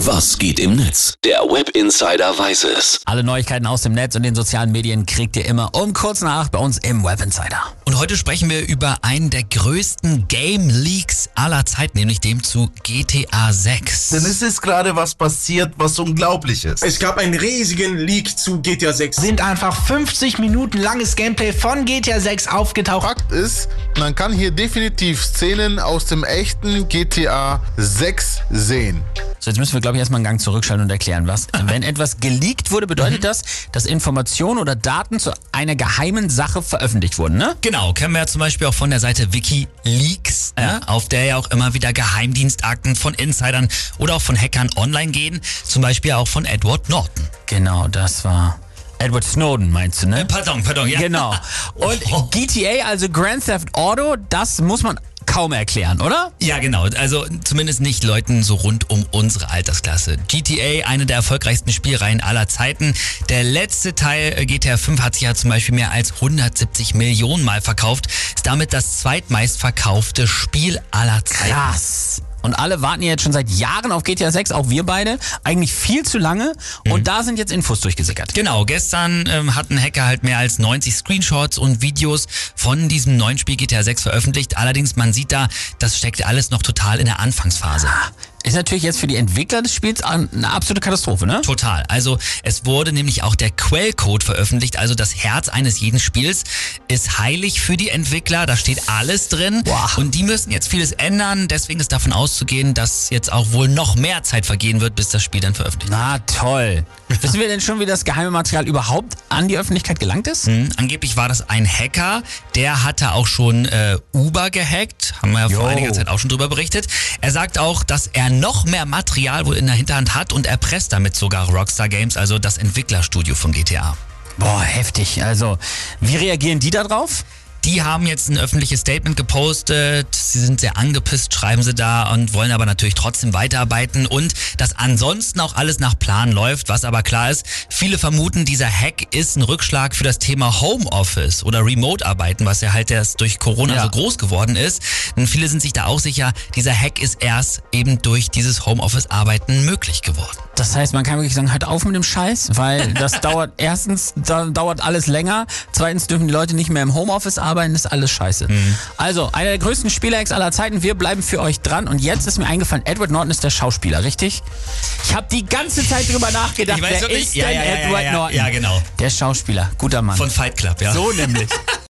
Was geht im Netz? Der Web Insider weiß es. Alle Neuigkeiten aus dem Netz und den sozialen Medien kriegt ihr immer um kurz nach bei uns im Web Insider. Und heute sprechen wir über einen der größten Game Leaks aller Zeiten, nämlich dem zu GTA 6. Denn es ist gerade was passiert, was unglaublich ist. Es gab einen riesigen Leak zu GTA 6. Sind einfach 50 Minuten langes Gameplay von GTA 6 aufgetaucht. Fakt ist, man kann hier definitiv Szenen aus dem echten GTA 6 sehen. So, jetzt müssen wir, glaube ich, erstmal einen Gang zurückschalten und erklären, was. Wenn etwas geleakt wurde, bedeutet das, dass Informationen oder Daten zu einer geheimen Sache veröffentlicht wurden, ne? Genau, kennen wir ja zum Beispiel auch von der Seite WikiLeaks, ja. ne, auf der ja auch immer wieder Geheimdienstakten von Insidern oder auch von Hackern online gehen, zum Beispiel auch von Edward Norton. Genau, das war. Edward Snowden meinst du, ne? Äh, pardon, pardon, ja. Genau. Und Oh. GTA, also Grand Theft Auto, das muss man kaum erklären, oder? Ja, genau. Also zumindest nicht Leuten so rund um unsere Altersklasse. GTA, eine der erfolgreichsten Spielreihen aller Zeiten. Der letzte Teil, äh, GTA 5, hat sich ja zum Beispiel mehr als 170 Millionen Mal verkauft. Ist damit das zweitmeistverkaufte Spiel aller Zeiten. Krass. Und alle warten jetzt schon seit Jahren auf GTA 6, auch wir beide. Eigentlich viel zu lange. Und da sind jetzt Infos durchgesickert. Genau, gestern ähm, hat ein Hacker halt mehr als 90 Screenshots und Videos von diesem neuen Spiel GTA 6 veröffentlicht. Allerdings, man sieht da, das steckt alles noch total in der Anfangsphase. Ist natürlich jetzt für die Entwickler des Spiels eine absolute Katastrophe, ne? Total. Also es wurde nämlich auch der Quellcode veröffentlicht, also das Herz eines jeden Spiels ist heilig für die Entwickler, da steht alles drin Boah. und die müssen jetzt vieles ändern, deswegen ist davon auszugehen, dass jetzt auch wohl noch mehr Zeit vergehen wird, bis das Spiel dann veröffentlicht wird. Na toll. Wissen wir denn schon, wie das geheime Material überhaupt an die Öffentlichkeit gelangt ist? Hm, Angeblich war das ein Hacker, der hatte auch schon äh, Uber gehackt, haben wir ja vor Jo. einiger Zeit auch schon drüber berichtet. Er sagt auch, dass er noch mehr Material wohl in der Hinterhand hat und erpresst damit sogar Rockstar Games, also das Entwicklerstudio von GTA. Boah, heftig. Also, wie reagieren die da drauf? Die haben jetzt ein öffentliches Statement gepostet. Sie sind sehr angepisst, schreiben sie da und wollen aber natürlich trotzdem weiterarbeiten und dass ansonsten auch alles nach Plan läuft. Was aber klar ist, viele vermuten, dieser Hack ist ein Rückschlag für das Thema Homeoffice oder Remote-Arbeiten, was ja halt erst durch Corona Ja. so groß geworden ist. Und viele sind sich da auch sicher, dieser Hack ist erst eben durch dieses Homeoffice-Arbeiten möglich geworden. Das heißt, man kann wirklich sagen, halt auf mit dem Scheiß, weil das dauert erstens da, dauert alles länger, zweitens dürfen die Leute nicht mehr im Homeoffice arbeiten, ist alles scheiße. Also, einer der größten Spielerecks aller Zeiten, wir bleiben für euch dran und jetzt ist mir eingefallen, Edward Norton ist der Schauspieler, richtig? Ich habe die ganze Zeit drüber nachgedacht, Ich weiß wer wirklich- ist ja, denn ja, ja, Edward Norton? ja, genau. Der Schauspieler, guter Mann. Von Fight Club, ja. so nämlich.